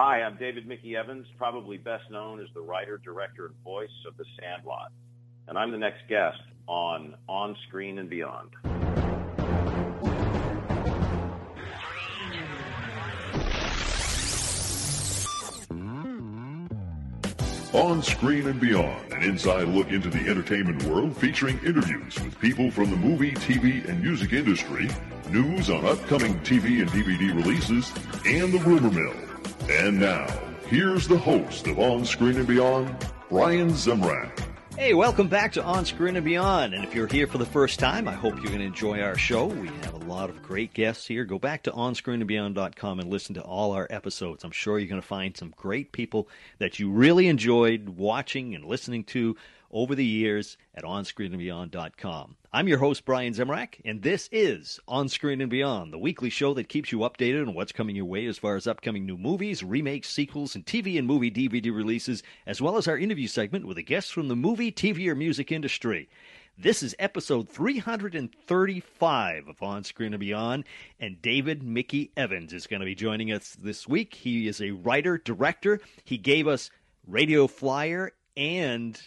Hi, I'm David Mickey Evans, probably best known as the writer, director, and voice of The Sandlot. And I'm the next guest on On Screen and Beyond. On Screen and Beyond, an inside look into the entertainment world featuring interviews with people from the movie, TV, and music industry, news on upcoming TV and DVD releases, and the rumor mill. And now, here's the host of On Screen and Beyond, Brian Zemrak. Hey, welcome back to On Screen and Beyond. And if you're here for the first time, I hope you're going to enjoy our show. We have a lot of great guests here. Go back to onscreenandbeyond.com and listen to all our episodes. I'm sure you're going to find some great people that you really enjoyed watching and listening to over the years at onscreenandbeyond.com. I'm your host, Brian Zemrak, and this is On Screen and Beyond, the weekly show that keeps you updated on what's coming your way as far as upcoming new movies, remakes, sequels, and TV and movie DVD releases, as well as our interview segment with a guest from the movie, TV, or music industry. This is episode 335 of On Screen and Beyond, and David Mickey Evans is going to be joining us this week. He is a writer, director. He gave us Radio Flyer and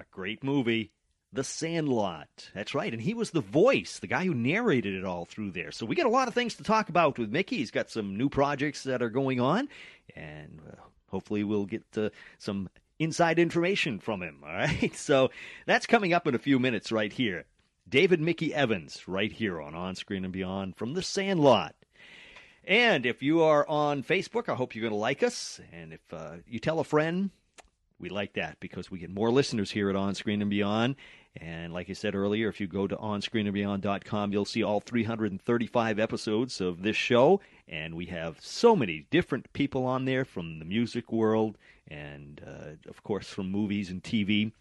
a great movie, The Sandlot. That's right. And he was the voice, the guy who narrated it all through there. So we got a lot of things to talk about with Mickey. He's got some new projects that are going on, and uh, hopefully we'll get uh, some inside information from him. All right. So that's coming up in a few minutes right here. David Mickey Evans, right here on On Screen and Beyond from The Sandlot. And if you are on Facebook, I hope you're going to like us. And if uh, you tell a friend, we like that because we get more listeners here at On Screen and Beyond. And like I said earlier, if you go to onscreenandbeyond.com, you'll see all 335 episodes of this show. And we have so many different people on there from the music world and, uh, of course, from movies and TV.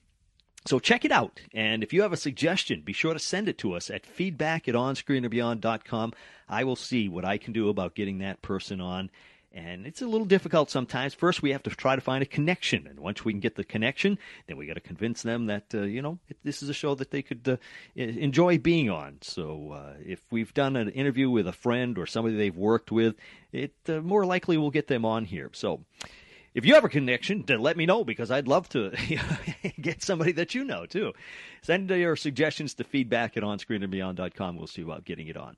So check it out. And if you have a suggestion, be sure to send it to us at feedback at onscreenandbeyond.com. I will see what I can do about getting that person on and it's a little difficult sometimes. First, we have to try to find a connection, and once we can get the connection, then we got to convince them that uh, you know this is a show that they could uh, enjoy being on. So, uh, if we've done an interview with a friend or somebody they've worked with, it uh, more likely will get them on here. So. If you have a connection, then let me know because I'd love to get somebody that you know too. Send your suggestions to feedback at onscreenandbeyond.com. We'll see about getting it on.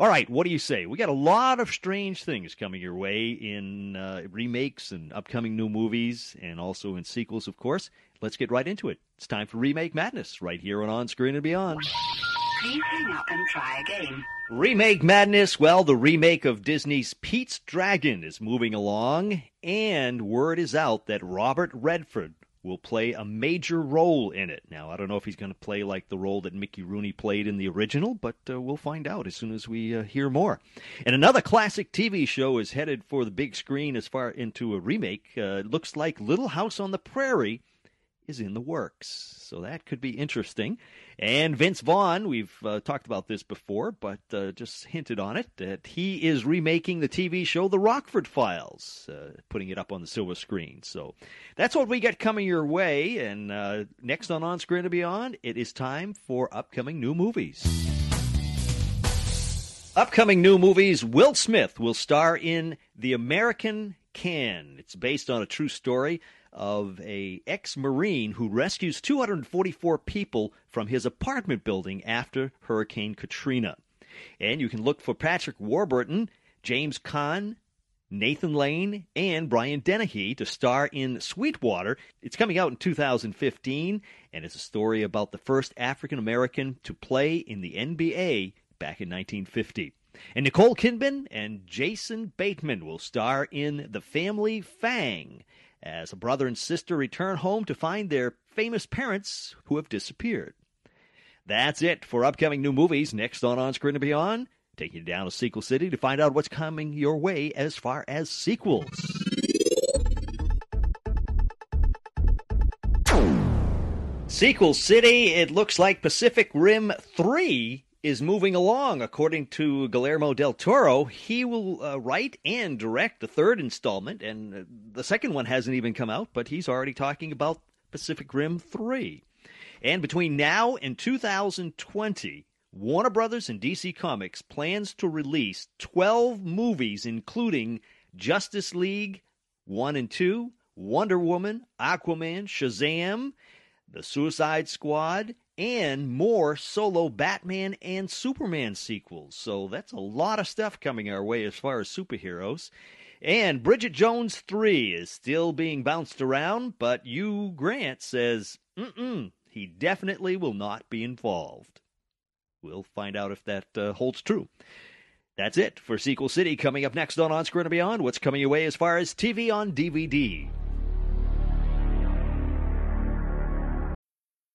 All right, what do you say? We got a lot of strange things coming your way in uh, remakes and upcoming new movies, and also in sequels, of course. Let's get right into it. It's time for Remake Madness, right here on On Screen and Beyond. Please hang up and try again. Remake Madness. Well, the remake of Disney's Pete's Dragon is moving along, and word is out that Robert Redford will play a major role in it. Now, I don't know if he's going to play like the role that Mickey Rooney played in the original, but uh, we'll find out as soon as we uh, hear more. And another classic TV show is headed for the big screen as far into a remake. Uh, looks like Little House on the Prairie is in the works. So that could be interesting. And Vince Vaughn, we've uh, talked about this before, but uh, just hinted on it, that he is remaking the TV show The Rockford Files, uh, putting it up on the silver screen. So that's what we got coming your way. And uh, next on On Screen and Beyond, it is time for upcoming new movies. Upcoming new movies Will Smith will star in The American Can. It's based on a true story of a ex-marine who rescues 244 people from his apartment building after Hurricane Katrina. And you can look for Patrick Warburton, James Caan, Nathan Lane, and Brian Dennehy to star in Sweetwater. It's coming out in 2015, and it's a story about the first African American to play in the NBA back in 1950. And Nicole Kidman and Jason Bateman will star in The Family Fang as a brother and sister return home to find their famous parents who have disappeared. That's it for upcoming new movies next on On Screen and Beyond. Taking you down to Sequel City to find out what's coming your way as far as sequels. Sequel City, it looks like Pacific Rim 3 is moving along. According to Guillermo del Toro, he will uh, write and direct the third installment, and uh, the second one hasn't even come out, but he's already talking about Pacific Rim 3. And between now and 2020, Warner Brothers and DC Comics plans to release 12 movies, including Justice League 1 and 2, Wonder Woman, Aquaman, Shazam, The Suicide Squad, and more solo Batman and Superman sequels. So that's a lot of stuff coming our way as far as superheroes. And Bridget Jones 3 is still being bounced around, but Hugh Grant says, mm he definitely will not be involved. We'll find out if that uh, holds true. That's it for Sequel City. Coming up next on On Screen and Beyond, what's coming your way as far as TV on DVD.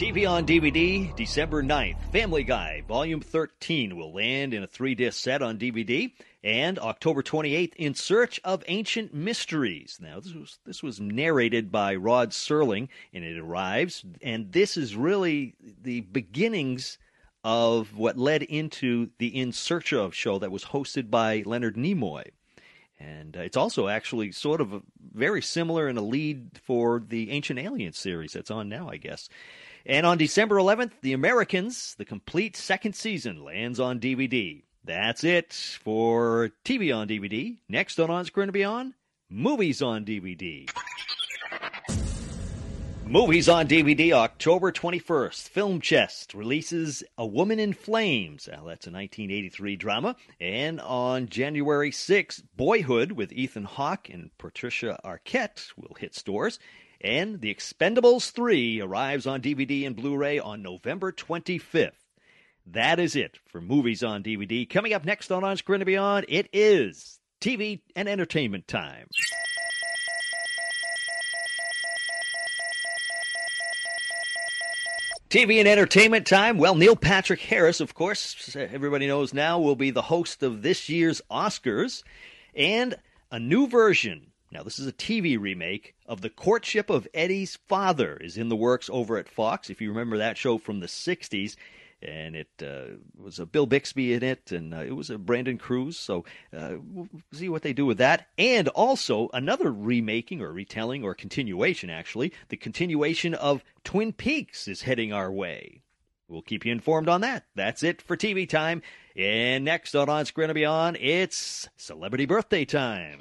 TV on DVD, December 9th. Family Guy, Volume 13 will land in a three disc set on DVD. And October 28th, In Search of Ancient Mysteries. Now, this was, this was narrated by Rod Serling, and it arrives. And this is really the beginnings of what led into the In Search of show that was hosted by Leonard Nimoy. And uh, it's also actually sort of very similar in a lead for the Ancient Aliens series that's on now, I guess. And on December 11th, The Americans, the complete second season, lands on DVD. That's it for TV on DVD. Next on On Screen and Beyond, movies on DVD. Movies on DVD, October 21st. Film Chest releases A Woman in Flames. Now, that's a 1983 drama. And on January 6th, Boyhood with Ethan Hawke and Patricia Arquette will hit stores. And The Expendables 3 arrives on DVD and Blu ray on November 25th. That is it for movies on DVD. Coming up next on On Screen and Beyond, it is TV and entertainment time. TV and entertainment time. Well, Neil Patrick Harris, of course, everybody knows now, will be the host of this year's Oscars. And a new version now, this is a TV remake of The Courtship of Eddie's Father is in the works over at Fox. If you remember that show from the 60s, and it uh, was a Bill Bixby in it, and uh, it was a Brandon Cruz. So uh, we'll see what they do with that. And also another remaking or retelling or continuation, actually, the continuation of Twin Peaks is heading our way. We'll keep you informed on that. That's it for TV time. And next on On Screen and Beyond, it's celebrity birthday time.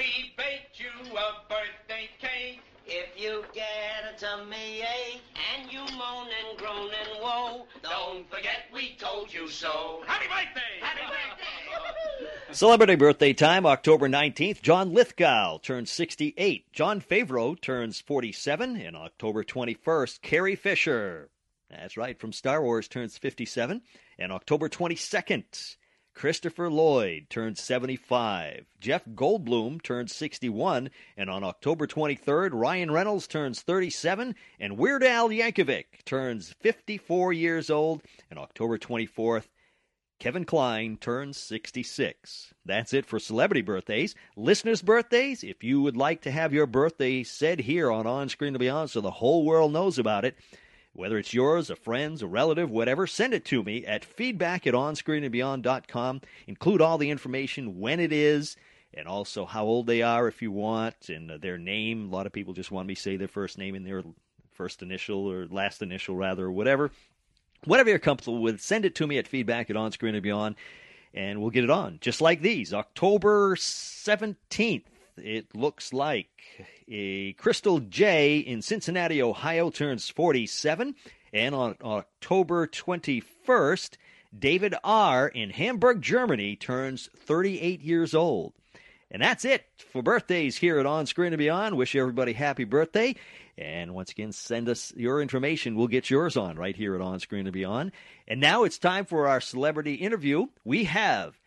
We baked you a birthday cake. If you get a tummy ache and you moan and groan and woe, don't forget we told you so. Happy birthday! Happy birthday! Celebrity birthday time, October 19th. John Lithgow turns 68. Jon Favreau turns 47. And October 21st, Carrie Fisher. That's right, from Star Wars turns 57. And October 22nd, Christopher Lloyd turns 75. Jeff Goldblum turns 61. And on October 23rd, Ryan Reynolds turns 37. And Weird Al Yankovic turns 54 years old. And October 24th, Kevin Kline turns 66. That's it for celebrity birthdays. Listeners' birthdays, if you would like to have your birthday said here on On Screen to Beyond so the whole world knows about it, whether it's yours, a friend's, a relative, whatever, send it to me at feedback at onscreenandbeyond.com. Include all the information, when it is, and also how old they are if you want, and their name. A lot of people just want me to say their first name and their first initial or last initial, rather, or whatever. Whatever you're comfortable with, send it to me at feedback at onscreen and beyond, and we'll get it on. Just like these. October 17th, it looks like a Crystal J in Cincinnati, Ohio turns 47. And on October 21st, David R. in Hamburg, Germany turns 38 years old. And that's it for birthdays here at On Screen and Beyond. Wish everybody happy birthday. And once again, send us your information. We'll get yours on right here at On Screen and Beyond. And now it's time for our celebrity interview. We have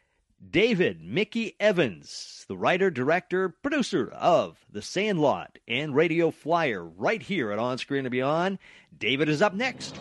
David Mickey Evans, the writer, director, producer of The Sandlot and Radio Flyer, right here at On Screen and Beyond. David is up next.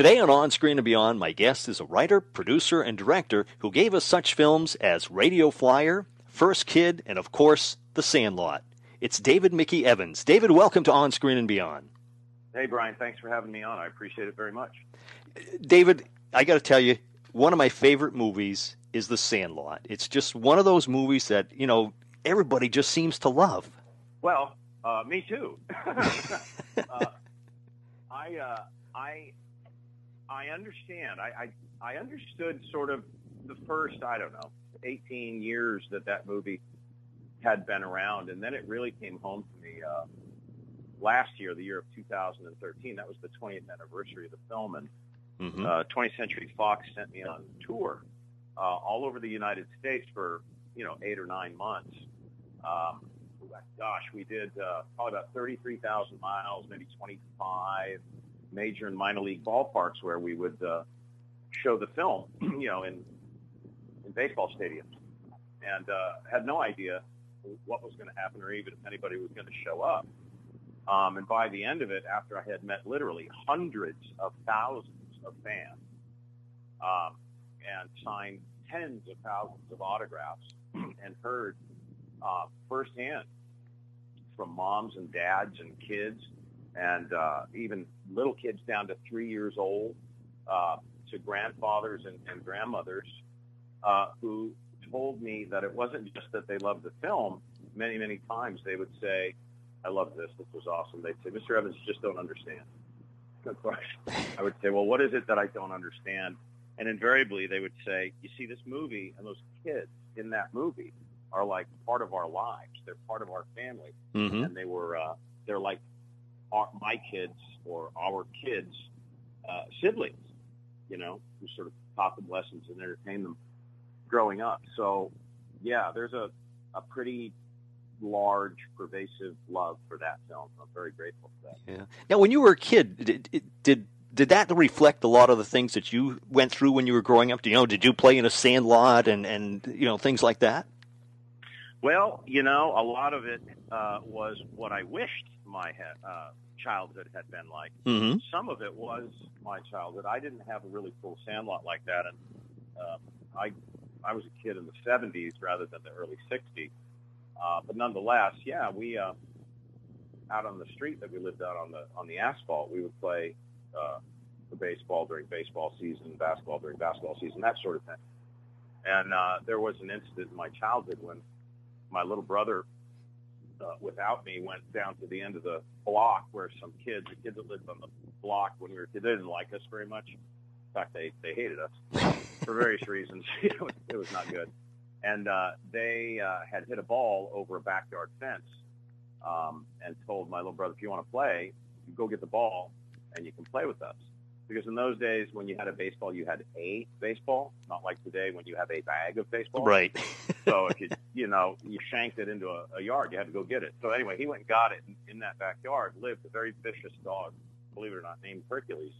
Today on On Screen and Beyond, my guest is a writer, producer, and director who gave us such films as Radio Flyer, First Kid, and of course, The Sandlot. It's David Mickey Evans. David, welcome to On Screen and Beyond. Hey, Brian, thanks for having me on. I appreciate it very much. David, I got to tell you, one of my favorite movies is The Sandlot. It's just one of those movies that, you know, everybody just seems to love. Well, uh, me too. uh, I, uh, I, I understand. I, I, I understood sort of the first, I don't know, 18 years that that movie had been around, and then it really came home to me uh, last year, the year of 2013. That was the 20th anniversary of the film, and Mm-hmm. uh, 20th Century Fox sent me on tour uh, all over the United States for you know eight or nine months. Um, gosh, we did uh, probably about 33,000 miles, maybe 25 major and minor league ballparks where we would uh, show the film, you know, in in baseball stadiums, and uh, had no idea what was going to happen or even if anybody was going to show up. Um, and by the end of it, after I had met literally hundreds of thousands of fans um, and signed tens of thousands of autographs and heard uh, firsthand from moms and dads and kids and uh, even little kids down to three years old uh, to grandfathers and, and grandmothers uh, who told me that it wasn't just that they loved the film. Many, many times they would say, I love this. This was awesome. They'd say, Mr. Evans, just don't understand. Of course. I would say, well, what is it that I don't understand? And invariably they would say, you see this movie and those kids in that movie are like part of our lives. They're part of our family. Mm-hmm. And they were, uh, they're like our, my kids or our kids' uh, siblings, you know, who sort of taught them lessons and entertained them growing up. So, yeah, there's a, a pretty large, pervasive love for that film. I'm very grateful for that. Yeah. Now, when you were a kid, did, did did that reflect a lot of the things that you went through when you were growing up? Do you know, did you play in a sandlot and and you know things like that? Well, you know, a lot of it uh, was what I wished my uh, childhood had been like. Mm-hmm. Some of it was my childhood. I didn't have a really full sandlot like that, and uh, I I was a kid in the 70s rather than the early 60s. Uh, but nonetheless, yeah, we uh, out on the street that we lived out on the on the asphalt, we would play uh, the baseball during baseball season, basketball during basketball season, that sort of thing. And uh, there was an incident in my childhood when my little brother, uh, without me, went down to the end of the block where some kids, the kids that lived on the block when we were kids, they didn't like us very much. In fact, they they hated us for various reasons. it, was, it was not good. And uh, they uh, had hit a ball over a backyard fence um, and told my little brother, if you want to play, you go get the ball and you can play with us. Because in those days, when you had a baseball, you had a baseball, not like today when you have a bag of baseball. Right. so if you, you know, you shanked it into a, a yard, you had to go get it. So anyway, he went and got it in, in that backyard. Lived a very vicious dog, believe it or not, named Hercules,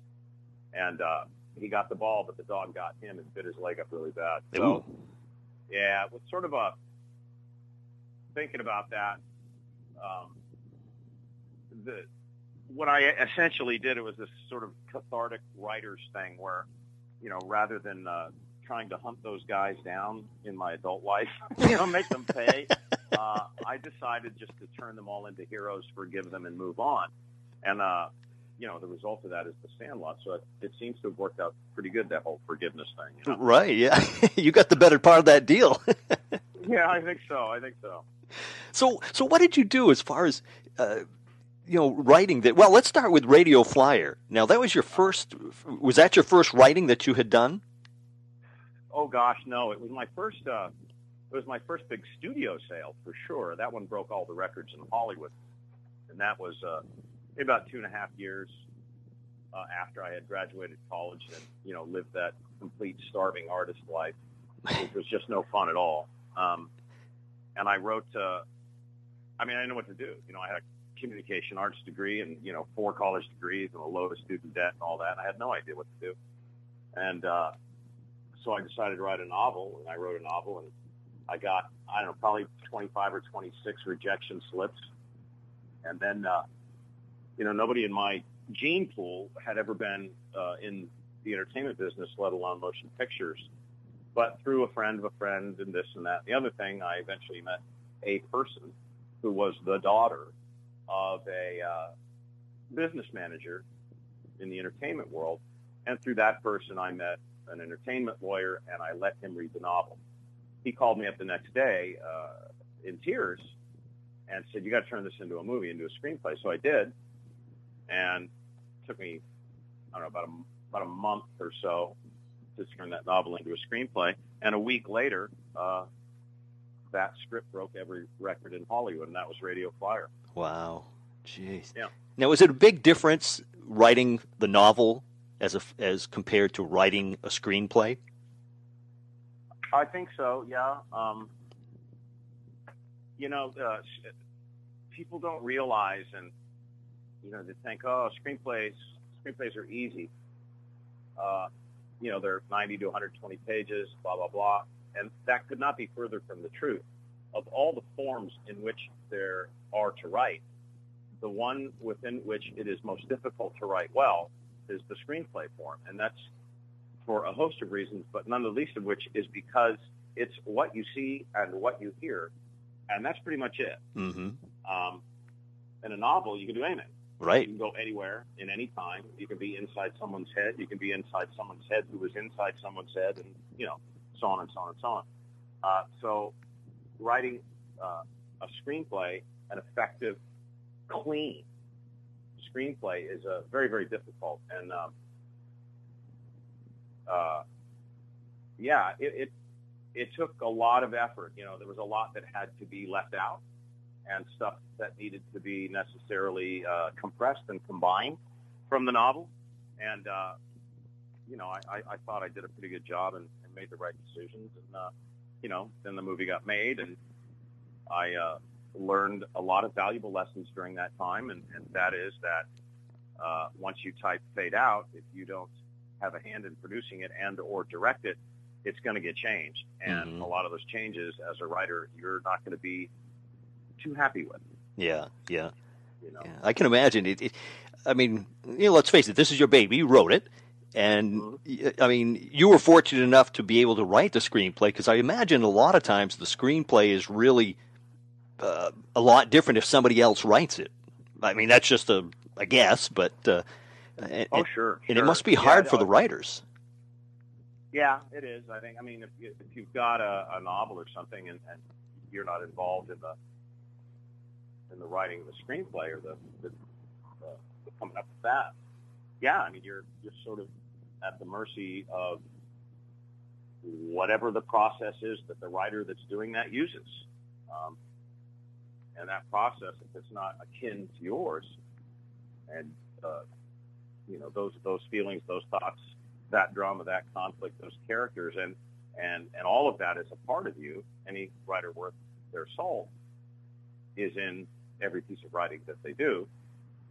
and uh, he got the ball, but the dog got him and bit his leg up really bad. So Ooh. yeah, it was sort of a thinking about that. Um, the what I essentially did it was this sort of cathartic writer's thing where, you know, rather than uh, trying to hunt those guys down in my adult life, you know, make them pay, uh, I decided just to turn them all into heroes, forgive them, and move on. And uh, you know, the result of that is the Sandlot. So it, it seems to have worked out pretty good that whole forgiveness thing. You know? Right. Yeah. you got the better part of that deal. Yeah, I think so. I think so. so so what did you do as far as uh, you know writing that? Well, let's start with Radio Flyer. Now that was your first. Was that your first writing that you had done? Oh gosh, no! It was my first. Uh, it was my first big studio sale for sure. That one broke all the records in Hollywood, and that was uh, about two and a half years uh, after I had graduated college and you know lived that complete starving artist life, which was just no fun at all. Um, and I wrote. Uh, I mean, I didn't know what to do. You know, I had a communication arts degree and you know four college degrees and a load of student debt and all that. And I had no idea what to do. And uh, so I decided to write a novel, and I wrote a novel, and I got I don't know probably 25 or 26 rejection slips, and then uh, you know nobody in my gene pool had ever been uh, in the entertainment business, let alone motion pictures. But through a friend of a friend and this and that. The other thing, I eventually met a person who was the daughter of a uh, business manager in the entertainment world. And through that person, I met an entertainment lawyer and I let him read the novel. He called me up the next day uh, in tears and said, you got to turn this into a movie, into a screenplay. So I did. And it took me, I don't know, about a, about a month or so to turn that novel into a screenplay. And a week later, uh, that script broke every record in Hollywood, and that was Radio Flyer. Wow. Jeez. Yeah. Now, is it a big difference writing the novel as a, as compared to writing a screenplay? I think so. Yeah. Um, you know, uh, people don't realize, and you know, they think, oh, screenplays screenplays are easy. Uh, you know, they're 90 to 120 pages, blah blah blah, and that could not be further from the truth. Of all the forms in which there are to write, the one within which it is most difficult to write well is the screenplay form, and that's for a host of reasons, but none the least of which is because it's what you see and what you hear, and that's pretty much it. Mm-hmm. Um, in a novel, you can do anything. Right. You can go anywhere in any time. You can be inside someone's head. You can be inside someone's head who was inside someone's head, and you know, so on and so on and so on. Uh, so, writing uh, a screenplay, an effective, clean screenplay, is uh, very, very difficult. And um, uh, yeah, it, it it took a lot of effort. You know, there was a lot that had to be left out and stuff that needed to be necessarily uh, compressed and combined from the novel. And, uh, you know, I, I, I thought I did a pretty good job and, and made the right decisions. And, uh, you know, then the movie got made and I uh, learned a lot of valuable lessons during that time. And, and that is that uh, once you type fade out, if you don't have a hand in producing it and or direct it, it's going to get changed. And Mhm. a lot of those changes as a writer, you're not going to be too happy with. Yeah. Yeah. You know, Yeah, I can imagine it, it. I mean, you know, let's face it. This is your baby. You wrote it, and I mean, you were fortunate enough to be able to write the screenplay because I imagine a lot of times the screenplay is really uh, a lot different if somebody else writes it. I mean, that's just a, a guess, but uh, and, oh sure, and it must be hard for the writers. Yeah, it is. I think. I mean, if, you, if you've got a, a novel or something, and, and you're not involved in the in the writing of the screenplay or the, the, the, the coming up with that, yeah, I mean, you're you're sort of at the mercy of whatever the process is that the writer that's doing that uses. Um, and that process, if it's not akin to yours, and uh, you know those those feelings, those thoughts, that drama, that conflict, those characters, and and and all of that is a part of you. Any writer worth their salt is in every piece of writing that they do.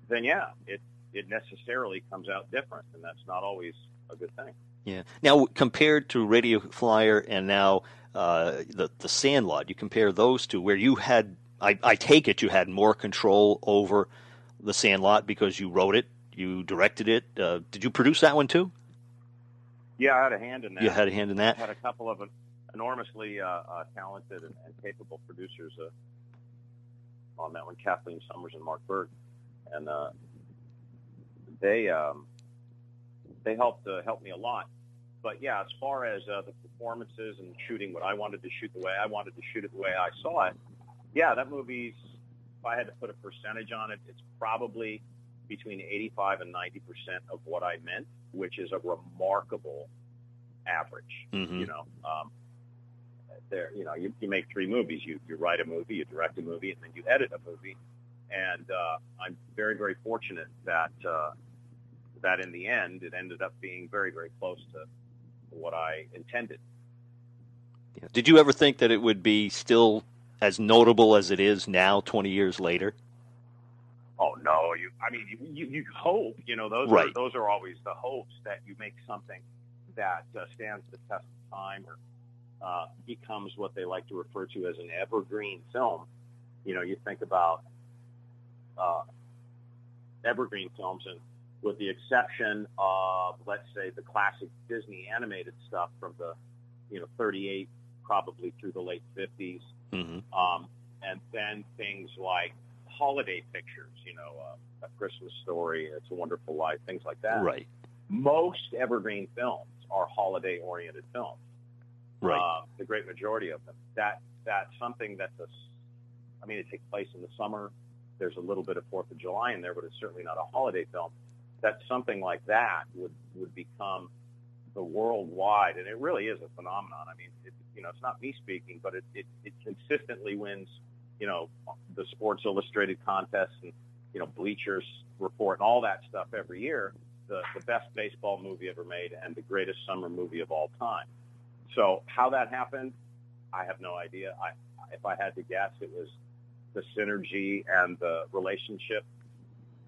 Then yeah, it it necessarily comes out different, and that's not always a good thing. Yeah. Now, compared to Radio Flyer and now uh, the the Sandlot, you compare those two, where you had, I, I take it, you had more control over the Sandlot because you wrote it, you directed it. Uh, did you produce that one too? Yeah, I had a hand in that. You had a hand in that. I had a couple of enormously uh, uh, talented and, and capable producers uh, on that one, Kathleen Summers and Mark Burg, and uh, they um, they helped uh, helped me a lot. But yeah, as far as uh, the performances and shooting what I wanted to shoot the way I wanted to shoot it the way I saw it, yeah, that movie's. If I had to put a percentage on it, it's probably between 85 and 90 percent of what I meant, which is a remarkable average. Mhm. You know, um, there, you know, you, you make three movies. You you write a movie, you direct a movie, and then you edit a movie. And uh, I'm very very fortunate that uh, that in the end it ended up being very very close to what I intended. Yeah. Did you ever think that it would be still as notable as it is now, 20 years later? Oh no, you. I mean, you you, you hope. You know, those Right. are those are always the hopes that you make something that uh, stands the test of time or uh, becomes what they like to refer to as an evergreen film. You know, you think about uh, evergreen films, and with the exception of, let's say, the classic Disney animated stuff from the, you know, 38 probably through the late 50s. Hmm Um, and then things like holiday pictures, you know, uh, A Christmas Story, It's a Wonderful Life, things like that. Right. Most evergreen films are holiday-oriented films. Right. Uh, the great majority of them. That that's something that's a, s- I mean, it takes place in the summer. There's a little bit of Fourth of July in there, but it's certainly not a holiday film. That something like that would would become the worldwide, and it really is a phenomenon. I mean, it, you know, it's not me speaking, but it, it it consistently wins, you know, the Sports Illustrated contests and you know Bleachers Report and all that stuff every year. The the best baseball movie ever made and the greatest summer movie of all time. So how that happened, I have no idea. I, if I had to guess, it was the synergy and the relationship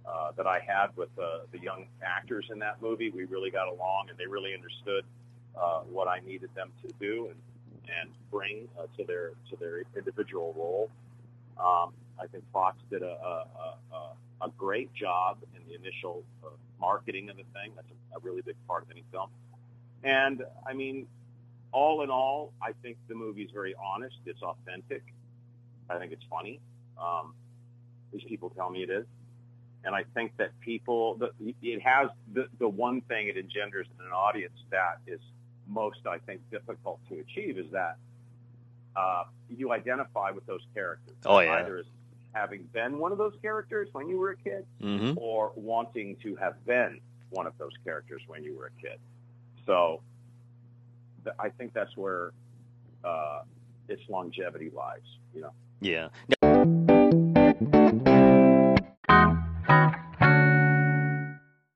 uh, that I had with the, the young actors in that movie. We really got along, and they really understood uh, what I needed them to do and and bring uh, to their to their individual role. Um, I think Fox did a, a, a, a- great job in the initial uh, marketing of the thing. That's a, a really big part of any film. And I mean, all in all, I think the movie's very honest. It's authentic. I think it's funny. Um, at people tell me it is. And I think that people, it has the, the one thing it engenders in an audience that is most, I think, difficult to achieve is that uh, you identify with those characters. Oh, yeah. Either as having been one of those characters when you were a kid hmm or wanting to have been one of those characters when you were a kid. So th- I think that's where uh, its longevity lies. You know. Yeah.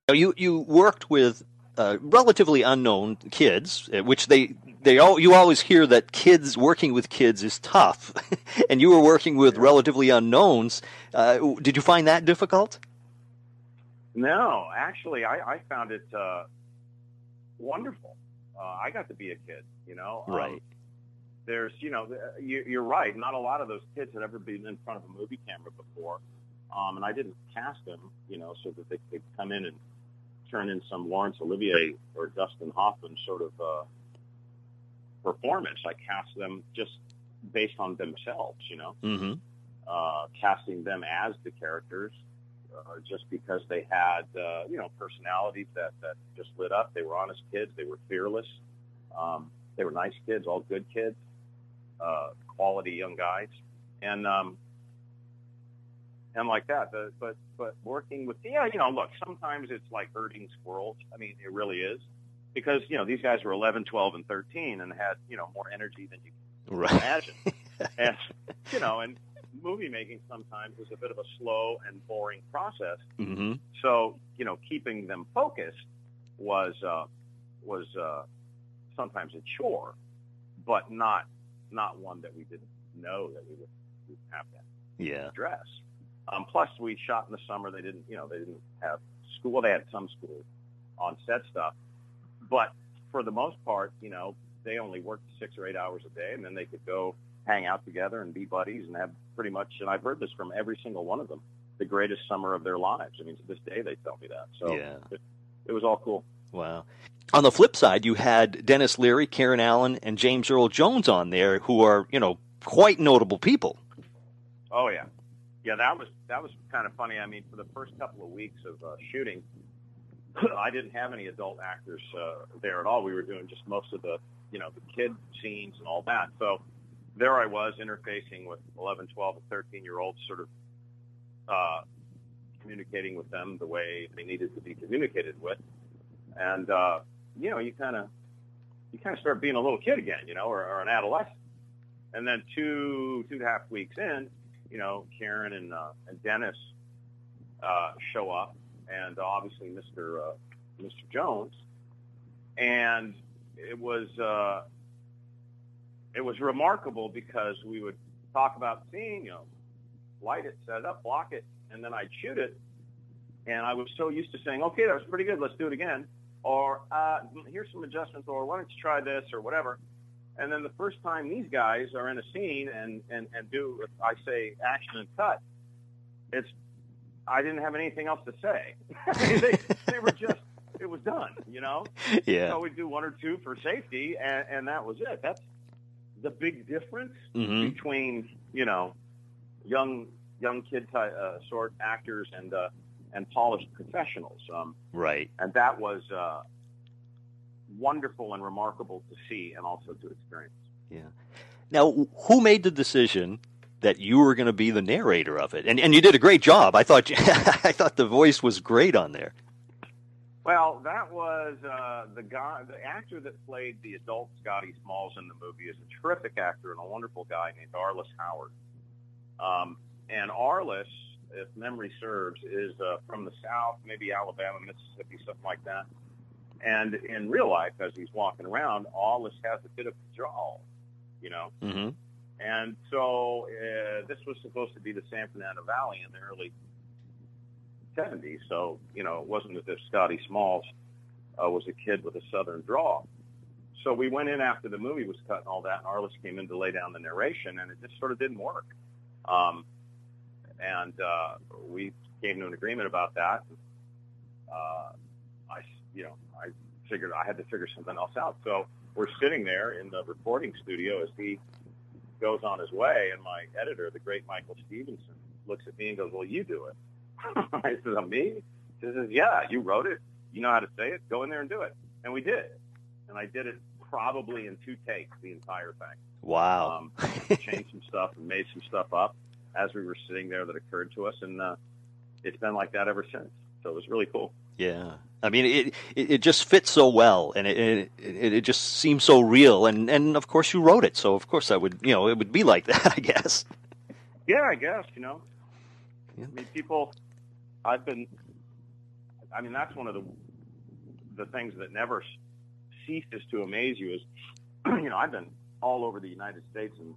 Now, you you worked with uh, relatively unknown kids, uh, which they they all you always hear that kids working with kids is tough, and you were working with relatively unknowns. Uh, did you find that difficult? No, actually, I, I found it uh, wonderful. Uh, I got to be a kid. You know. Um, Right. there's, you know, you're right. Not a lot of those kids had ever been in front of a movie camera before, um, and I didn't cast them, you know, so that they could come in and turn in some Laurence Olivier or Dustin Hoffman sort of uh, performance. I cast them just based on themselves, you know, hmm uh, casting them as the characters. Uh, just because they had, uh, you know, personalities that, that just lit up. They were honest kids. They were fearless. Um, they were nice kids, all good kids, uh, quality young guys, and um, and like that. The, but but working with yeah, you know, look, sometimes it's like herding squirrels. I mean, it really is because you know these guys were 11, 12, and 13 and had you know more energy than you can Right. imagine, and you know, and movie making sometimes is a bit of a slow and boring process. hmm So, you know, keeping them focused was uh, was uh, sometimes a chore, but not not one that we didn't know that we would, would have to Yeah. address. Um, plus, we shot in the summer. They didn't, you know, they didn't have school. Well, they had some school on set stuff, but for the most part, you know, they only worked six or eight hours a day, and then they could go hang out together and be buddies and have pretty much. And I've heard this from every single one of them. The greatest summer of their lives. I mean, to this day, they tell me that. So Yeah. it, it was all cool. Wow. On the flip side, you had Denis Leary, Karen Allen, and James Earl Jones on there, who are you know quite notable people. Oh yeah, yeah. That was that was kind of funny. I mean, for the first couple of weeks of uh, shooting, I didn't have any adult actors uh, there at all. We were doing just most of the you know the kid scenes and all that. So there I was interfacing with 11, 12, and 13 year olds, sort of uh, communicating with them the way they needed to be communicated with, and uh, you know you kind of you kind of start being a little kid again, you know, or, or an adolescent. And then two two and a half weeks in, you know, Karen and uh, and Dennis uh, show up, and obviously Mr. Uh, Mr. Jones, and it was uh, it was remarkable because we would talk about seeing know, light it, set it up, block it, and then I'd shoot it, and I was so used to saying, okay, that was pretty good, let's do it again, or uh, here's some adjustments, or why don't you try this, or whatever. And then the first time these guys are in a scene and, and, and do, I say, action and cut, it's I didn't have anything else to say. they, they were just, it was done, you know? Yeah. So we'd do one or two for safety, and, and that was it. That's the big difference Mhm. between, you know, young young kid ty uh, sort actors and uh, and polished professionals. Um, Right. and that was uh, wonderful and remarkable to see and also to experience. Yeah. Now, who made the decision that you were going to be the narrator of it? And and you did a great job. I thought I thought the voice was great on there. Well, that was uh, the guy, the actor that played the adult Scotty Smalls in the movie is a terrific actor and a wonderful guy named Arliss Howard. Um, and Arliss, if memory serves, is uh, from the South, maybe Alabama, Mississippi, something like that. And in real life, as he's walking around, Arliss has a bit of a drawl, you know. Mm-hmm. And so uh, this was supposed to be the San Fernando Valley in the early 70s. So, you know, it wasn't as if Scotty Smalls uh, was a kid with a southern drawl. So we went in after the movie was cut and all that, and Arliss came in to lay down the narration, and it just sort of didn't work. Um, and uh, we came to an agreement about that. Uh, I, you know, figured I had to figure something else out. So we're sitting there in the recording studio as he goes on his way, and my editor, the great Michael Stevenson, looks at me and goes, "Well, you do it." I said, "I'm me." He says, "Yeah, you wrote it. You know how to say it. Go in there and do it." And we did, and I did it probably in two takes, the entire thing. Wow. Um, changed some stuff and made some stuff up as we were sitting there that occurred to us, and uh, it's been like that ever since. So it was really cool. Yeah, I mean, it it, it just fits so well, and it, it it just seems so real, and and of course you wrote it, so of course I would, you know, it would be like that, I guess. Yeah, I guess you know. Yeah. I mean, people. I've been. I mean, that's one of the the things that never ceases to amaze you is, you know, I've been all over the United States and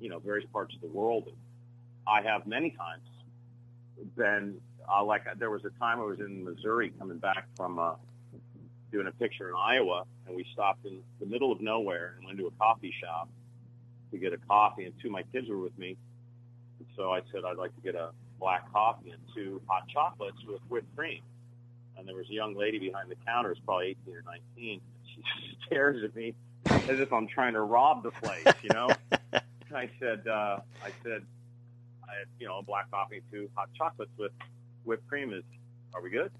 you know various parts of the world, and I have many times been uh, like there was a time I was in Missouri coming back from uh, doing a picture in Iowa, and we stopped in the middle of nowhere and went to a coffee shop to get a coffee, and two of my kids were with me. And so I said I'd like to get a black coffee and two hot chocolates with whipped cream. And there was a young lady behind the counter, it's probably 18 or 19. She stares at me as if I'm trying to rob the place, you know. And I said, uh, I said, I, you know, a black coffee two hot chocolates with whipped cream is, are we good?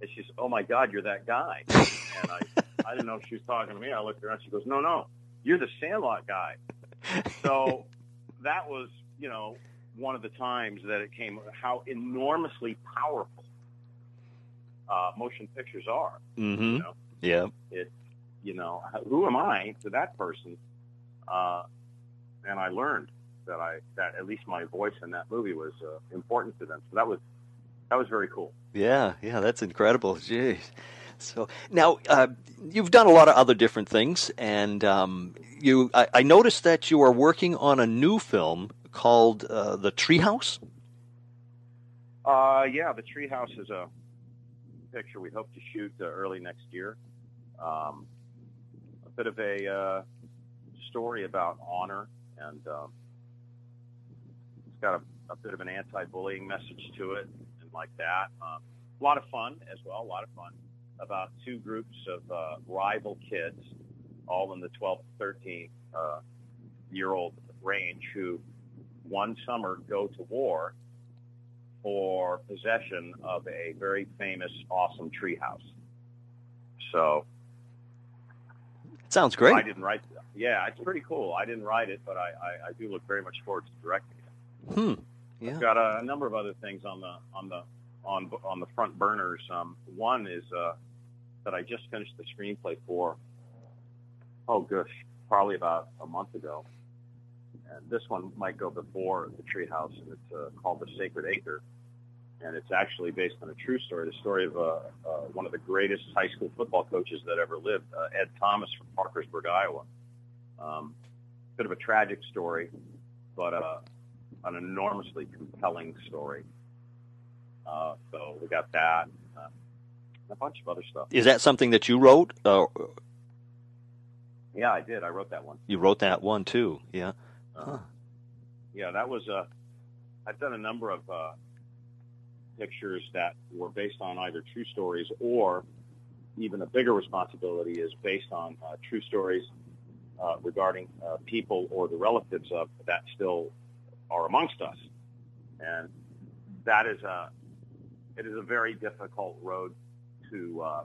And she said, oh my God, you're that guy. And I, I didn't know if she was talking to me. I looked around. She goes, no, no, you're the Sandlot guy. So that was, you know, one of the times that it came, how enormously powerful uh, motion pictures are. Mm-hmm. You know, Yeah. it, you know, who am I to that person? Uh, and I learned that I, that at least my voice in that movie was uh, important to them. So that was, that was very cool. Yeah, yeah, that's incredible. Jeez. So now uh, you've done a lot of other different things, and um, you. I, I noticed that you are working on a new film called uh, The Treehouse. Uh, yeah, the Treehouse is a picture we hope to shoot uh, early next year. Um, a bit of a uh, story about honor, and um, it's got a, a bit of an anti-bullying message to it, like that. Um, a lot of fun as well. A lot of fun about two groups of uh, rival kids, all in the 12 to 13 uh, year old range, who one summer go to war for possession of a very famous, awesome treehouse. So Sounds great. I didn't write. Yeah, it's pretty cool. I didn't write it, but I, I, I do look very much forward to directing it. Hmm. Yeah. I've got a, a number of other things on the on the on on the front burners. Um, one is uh, that I just finished the screenplay for. Oh gosh, probably about a month ago. And this one might go before the Treehouse, and it's uh, called The Sacred Acre, and it's actually based on a true story. The story of uh, uh, one of the greatest high school football coaches that ever lived, uh, Ed Thomas from Parkersburg, Iowa. Um, bit of a tragic story, but uh, an enormously compelling story. Uh, so we got that, uh, and a bunch of other stuff. Is that something that you wrote? Uh, Yeah, I did. I wrote that one. you wrote that one too. Yeah. Uh, Huh. Yeah, that was. Uh, I've done a number of uh, pictures that were based on either true stories or even a bigger responsibility is based on uh, true stories uh, regarding uh, people or the relatives of that still are amongst us, and that is a it is a very difficult road to uh,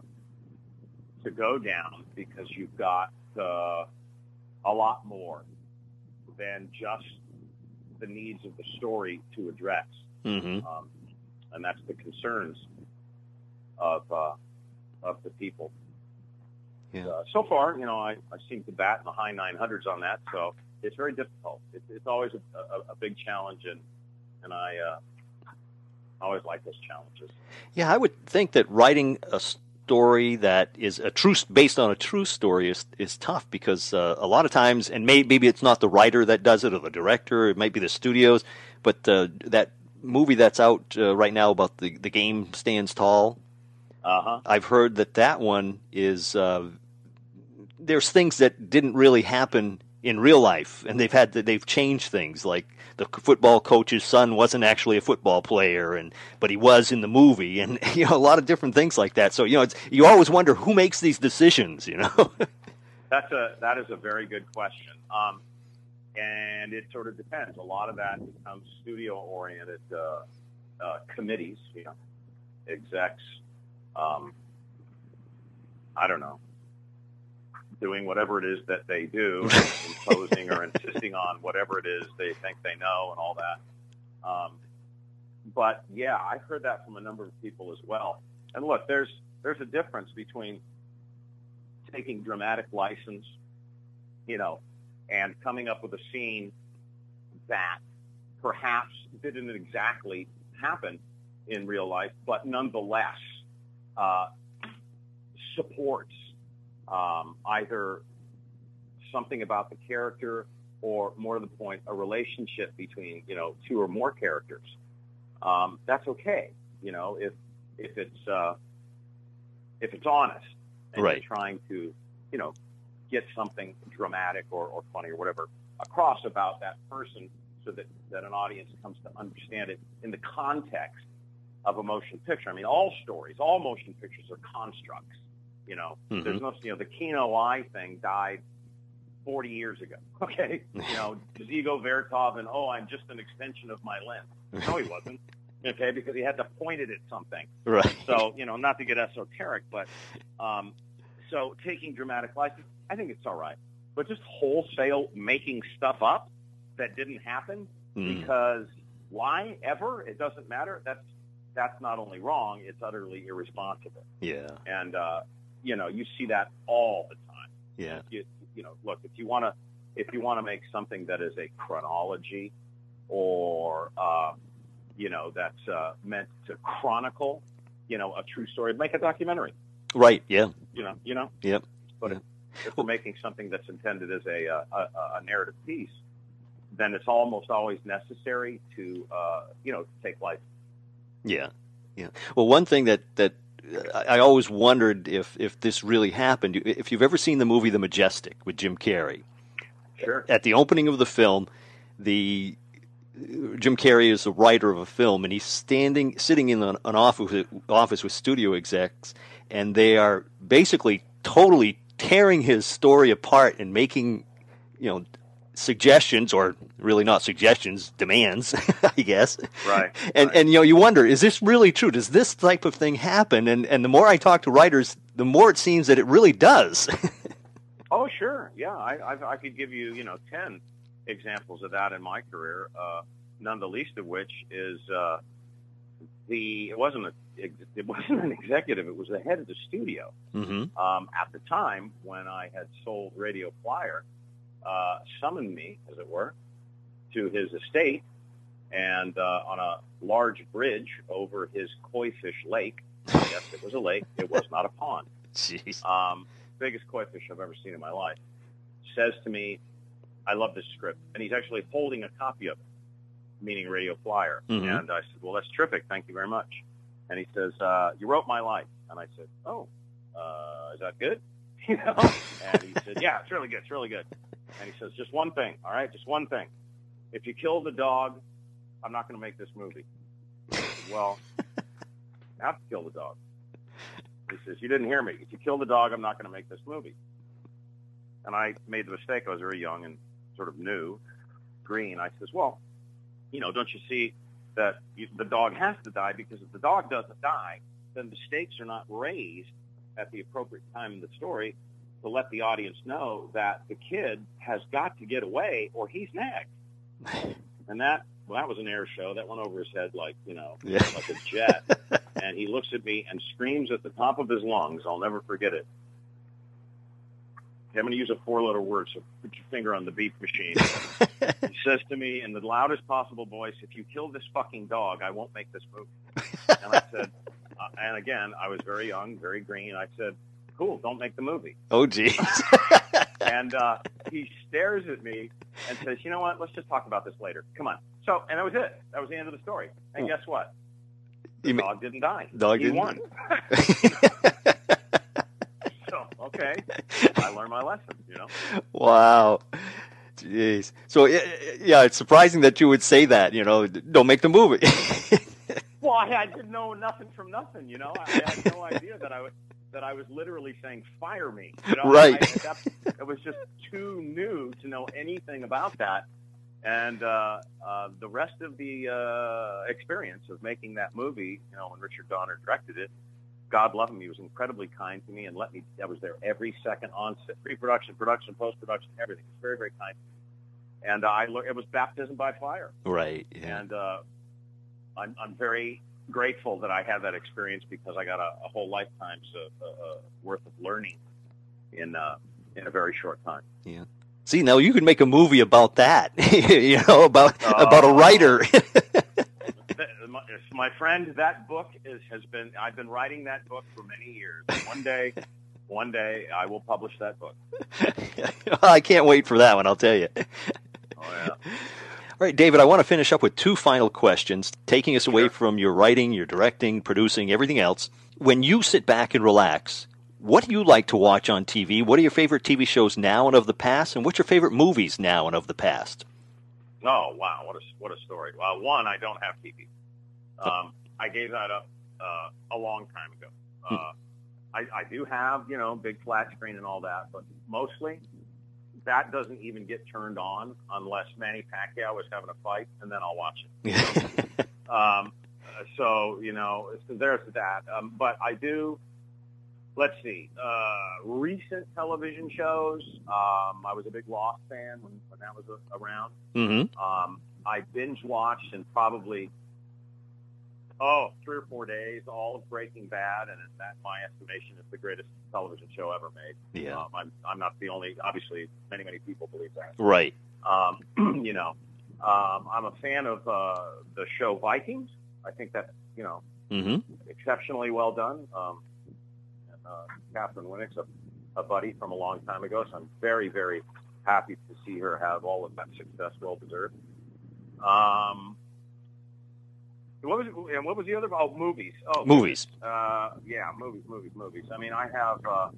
to go down because you've got uh, a lot more than just the needs of the story to address, Mm-hmm. um, and that's the concerns of uh, of the people. Yeah. Uh, so far, you know, I, I seem to bat in the high 900s on that, so it's very difficult. It's, it's always a, a, a big challenge, and and I uh, always like those challenges. Yeah, I would think that writing a story that is a true based on a true story is is tough because uh, a lot of times, and may, maybe it's not the writer that does it or the director, it might be the studios, but uh, that movie that's out uh, right now about the the game stands tall. Uh huh. I've heard that that one is uh, there's things that didn't really happen in real life, and they've had to, they've changed things. Like the football coach's son wasn't actually a football player, and but he was in the movie, and you know a lot of different things like that. So you know, you always wonder who makes these decisions. You know, That's a that is a very good question. Um, and it sort of depends. A lot of that becomes studio oriented uh, uh, committees, you know, execs. Um, I don't know, doing whatever it is that they do, imposing or insisting on whatever it is they think they know and all that. Um, but yeah, I've heard that from a number of people as well. And look, there's there's a difference between taking dramatic license, you know, and coming up with a scene that perhaps didn't exactly happen in real life, but nonetheless uh, supports um, either something about the character or, more to the point, a relationship between you know two or more characters. Um, that's okay, you know, if if it's uh, if it's honest and Right. you're trying to, you know, get something dramatic or, or funny or whatever across about that person so that, that an audience comes to understand it in the context of a motion picture. I mean, all stories, all motion pictures are constructs. You know, Mhm. there's no, you know, the Kino Eye thing died 40 years ago. Okay. You know, Dziga Vertov and, oh, I'm just an extension of my lens. No, he wasn't. Okay. Because he had to point it at something. right? So, you know, not to get esoteric, but um, so taking dramatic license, I think it's all right. But just wholesale making stuff up that didn't happen Mm. because why ever? It doesn't matter. That's that's not only wrong; it's utterly irresponsible. Yeah, And uh, you know, you see that all the time. yeah, You, you know, look if you want to if you want to make something that is a chronology or uh, you know that's uh, meant to chronicle, you know, a true story, make a documentary. right. Yeah, You know, you know. Yep. But Yeah. if, if we're making something that's intended as a, uh, a, a, a narrative piece, then it's almost always necessary to, uh, you know, take life. yeah, yeah. Well, one thing that that I always wondered if if this really happened. If you've ever seen the movie The Majestic with Jim Carrey, Sure. at the opening of the film, the Jim Carrey is the writer of a film, and he's standing, sitting in an, an office office with studio execs, and they are basically totally tearing his story apart and making, you know, suggestions or really not suggestions, demands, I guess. Right, And right. and you know, you wonder, is this really true? Does this type of thing happen? And and the more I talk to writers, the more it seems that it really does. Oh, sure. Yeah, I, I, I could give you, you know, ten examples of that in my career. Uh, none the least of which is uh, the it wasn't a it wasn't an executive; it was the head of the studio. hmm um, at the time when I had sold Radio Flyer, uh, summoned me, as it were, to his estate and uh, on a large bridge over his koi fish lake. Yes, it was a lake. It was not a pond. Jeez. Um, biggest koi fish I've ever seen in my life. Says to me, "I love this script," and he's actually holding a copy of it, meaning Radio Flyer. Mhm. And I said, "Well, that's terrific. Thank you very much." And he says, uh, "You wrote my life," and I said, "Oh, uh, is that good?" You know? And he said, "Yeah, it's really good. It's really good." And he says, "Just one thing, all right? Just one thing. If you kill the dog, I'm not going to make this movie." I said, well, have to kill the dog. He says, you didn't hear me. If you kill the dog, I'm not going to make this movie. And I made the mistake. I was very young and sort of new, green. I says, well, you know, don't you see that you, the dog has to die because if the dog doesn't die, then the stakes are not raised at the appropriate time in the story to let the audience know that the kid has got to get away or he's next. And that well, that was an air show. That went over his head like, you know, Yeah. like a jet. and he looks at me and screams at the top of his lungs. I'll never forget it. I'm going to use a four-letter word, so put your finger on the beep machine. he says to me in the loudest possible voice, "If you kill this fucking dog, I won't make this movie." And I said, uh, and again, I was very young, very green. I said, "Cool, don't make the movie." Oh, geez. And uh, he stares at me and says, "You know what? Let's just talk about this later. Come on." So, and that was it. That was the end of the story. And guess what? The You dog didn't die. Dog he didn't won. so, okay, I learned my lesson. You know. wow. Jeez. So, yeah, it's surprising that you would say that, you know, don't make the movie. Well, I, I didn't know nothing from nothing. You know, I, I had no idea that I was that I was literally saying "fire me." You know? Right. It was just too new to know anything about that, and uh, uh, the rest of the uh, experience of making that movie, you know, when Richard Donner directed it, God love him, he was incredibly kind to me and let me. I was there every second on set, pre-production, production, post-production, everything. He was very, very kind. And I it was baptism by fire. right. Yeah. And uh, I'm, I'm very grateful that I had that experience because I got a, a whole lifetime's uh, uh, worth of learning in uh, in a very short time. Yeah. See, now you could make a movie about that, you know, about about a writer. My, my friend, that book is has been. I've been writing that book for many years. One day, one day, I will publish that book. I can't wait for that one, I'll tell you. Oh yeah. All right, David, I want to finish up with two final questions, taking us away from your writing, your directing, producing, everything else. When you sit back and relax, what do you like to watch on TV? What are your favorite TV shows now and of the past? And what's your favorite movies now and of the past? Oh wow, what a what a story. Well, one, I don't have TV. Um, I gave that up uh, a long time ago. Uh, I, I do have you know big flat screen and all that, but mostly that doesn't even get turned on unless Manny Pacquiao is having a fight, and then I'll watch it. Um, so you know, so there's that. Um, but I do. Let's see. Uh, recent television shows. Um, I was a big Lost fan when, when that was around. mm-hmm. Um, I binge watched in probably oh three or four days all of Breaking Bad, and in that my estimation is the greatest television show ever made. Yeah. Um, I'm I'm not the only. Obviously, many many people believe that. Right. Um, you know, um, I'm a fan of uh, the show Vikings. I think that's you know Mm-hmm. exceptionally well done. Um, and, uh, Katheryn Winnick's a, a buddy from a long time ago, so I'm very, very happy to see her have all of that success, well deserved. Um, what was and what was the other? Oh, movies. Oh, Movies. uh, yeah, movies, movies, movies. I mean, I have uh,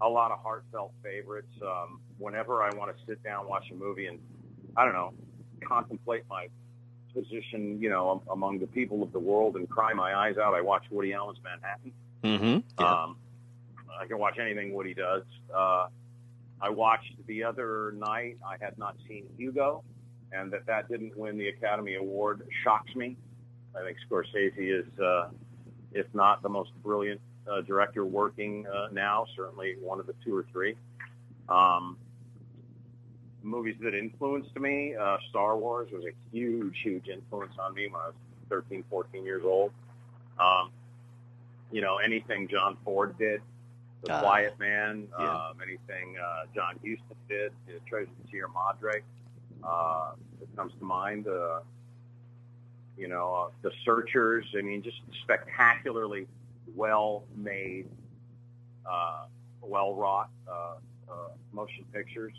a lot of heartfelt favorites. Um, whenever I want to sit down, watch a movie, and I don't know, contemplate my position, you know, among the people of the world, and cry my eyes out, I watch Woody Allen's Manhattan. Mm-hmm. Yeah. Um, I can watch anything Woody does. Uh, I watched the other night. I had not seen Hugo, and that that didn't win the Academy Award shocks me. I think Scorsese is, uh, if not the most brilliant uh, director working uh, now, certainly one of the two or three. Um, movies that influenced me, uh, Star Wars was a huge, huge influence on me when I was 13, 14 years old. Um, you know, anything John Ford did, The Ah, Quiet Man, yeah. um, anything uh, John Huston did, the Treasure of Sierra Madre, uh, that comes to mind. Uh, you know, uh, The Searchers. I mean, just spectacularly well-made, uh, well-wrought uh, uh, motion pictures.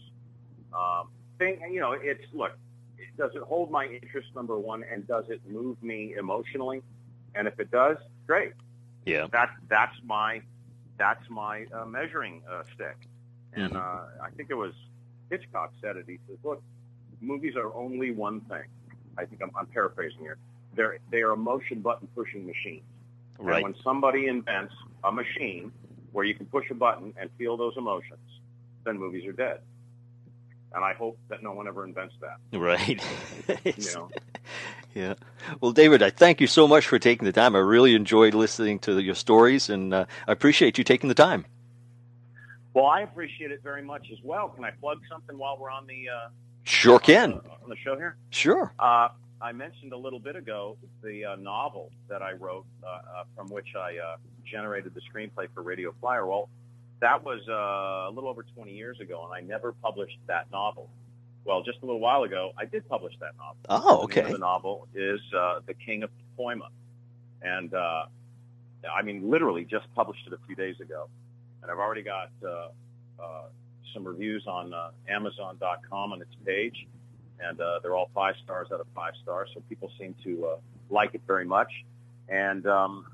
Um, thing, you know, it's look. It, does it hold my interest? Number one, and does it move me emotionally? And if it does, great Yeah. that's that's my that's my uh, measuring uh, stick. And Mhm. uh, I think it was Hitchcock said it. He says, "Look, movies are only one thing." I think I'm, I'm paraphrasing here. They're they are emotion button pushing machines. Right. And when somebody invents a machine where you can push a button and feel those emotions, then movies are dead. And I hope that no one ever invents that. Right. You know, Yeah. Well, David, I thank you so much for taking the time. I really enjoyed listening to your stories, and uh, I appreciate you taking the time. well, I appreciate it very much as well. Can I plug something while we're on the uh, Sure can. on the show here? Sure. Uh, I mentioned a little bit ago the uh, novel that I wrote, uh, uh, from which I uh, generated the screenplay for Radio Flyer. Well, that was uh, a little over 20 years ago, and I never published that novel. Well, just a little while ago, I did publish that novel. Oh, okay. of the novel is uh, The King of Pacoima, and uh, I mean, literally just published it a few days ago, and I've already got uh, uh, some reviews on uh, Amazon.com on its page, and uh, they're all five stars out of five stars. So people seem to uh, like it very much, and um,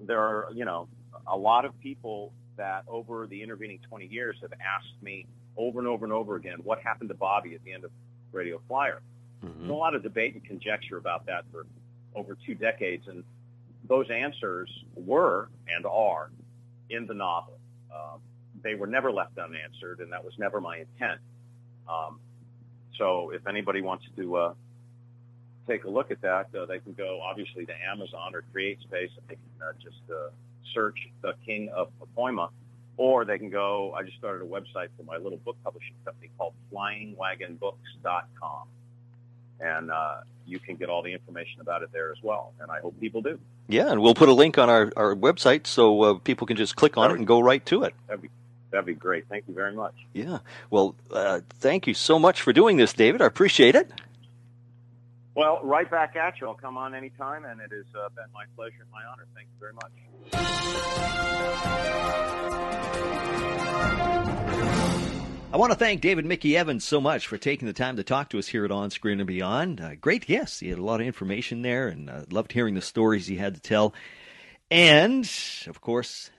there are, you know, a lot of people that over the intervening 20 years have asked me over and over and over again, what happened to Bobby at the end of Radio Flyer? There's a lot of debate and conjecture about that for over two decades, and those answers were and are in the novel. Um, they were never left unanswered, and that was never my intent. Um, so, if anybody wants to uh, take a look at that, uh, they can go obviously to Amazon or CreateSpace, and they can uh, just uh, search "The King of Pacoima," or they can go. I just started a website for my little book publishing company called FlyingWagonBooks.com and uh, you can get all the information about it there as well. And I hope people do. Yeah, and we'll put a link on our, our website so uh, people can just click on it and go right to it. That'd be great. Thank you very much. Yeah. Well, uh, thank you so much for doing this, David. I appreciate it. Well, right back at you. I'll come on anytime, and it has uh, been my pleasure and my honor. Thank you very much. I want to thank David Mickey Evans so much for taking the time to talk to us here at On Screen and Beyond. Uh, great guest. He had a lot of information there, and uh, loved hearing the stories he had to tell. And, of course,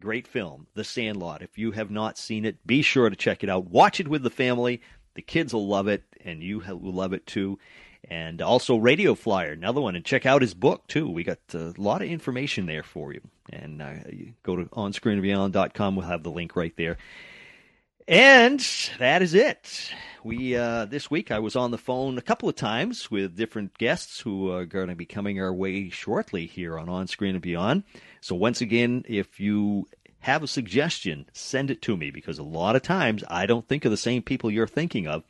great film, The Sandlot. If you have not seen it, be sure to check it out. Watch it with the family. The kids will love it, and you will love it too. And also Radio Flyer, another one. And check out his book too. We got a lot of information there for you. And uh, you go to onscreenandbeyond.com. We'll have the link right there. And that is it. We uh, this week I was on the phone a couple of times with different guests who are going to be coming our way shortly here on On Screen and Beyond. So once again, if you have a suggestion, send it to me because a lot of times I don't think of the same people you're thinking of,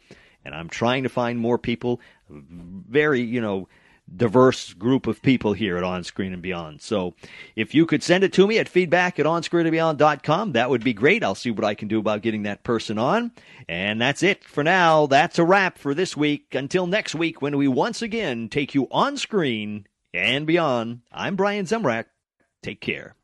and I'm trying to find more people. Very, you know, diverse group of people here at On Screen and Beyond. So if you could send it to me at feedback at onscreenandbeyond.com, that would be great. I'll see what I can do about getting that person on. And that's it for now. That's a wrap for this week. Until next week, when we once again take you on screen and beyond, I'm Brian Zemrak. Take care.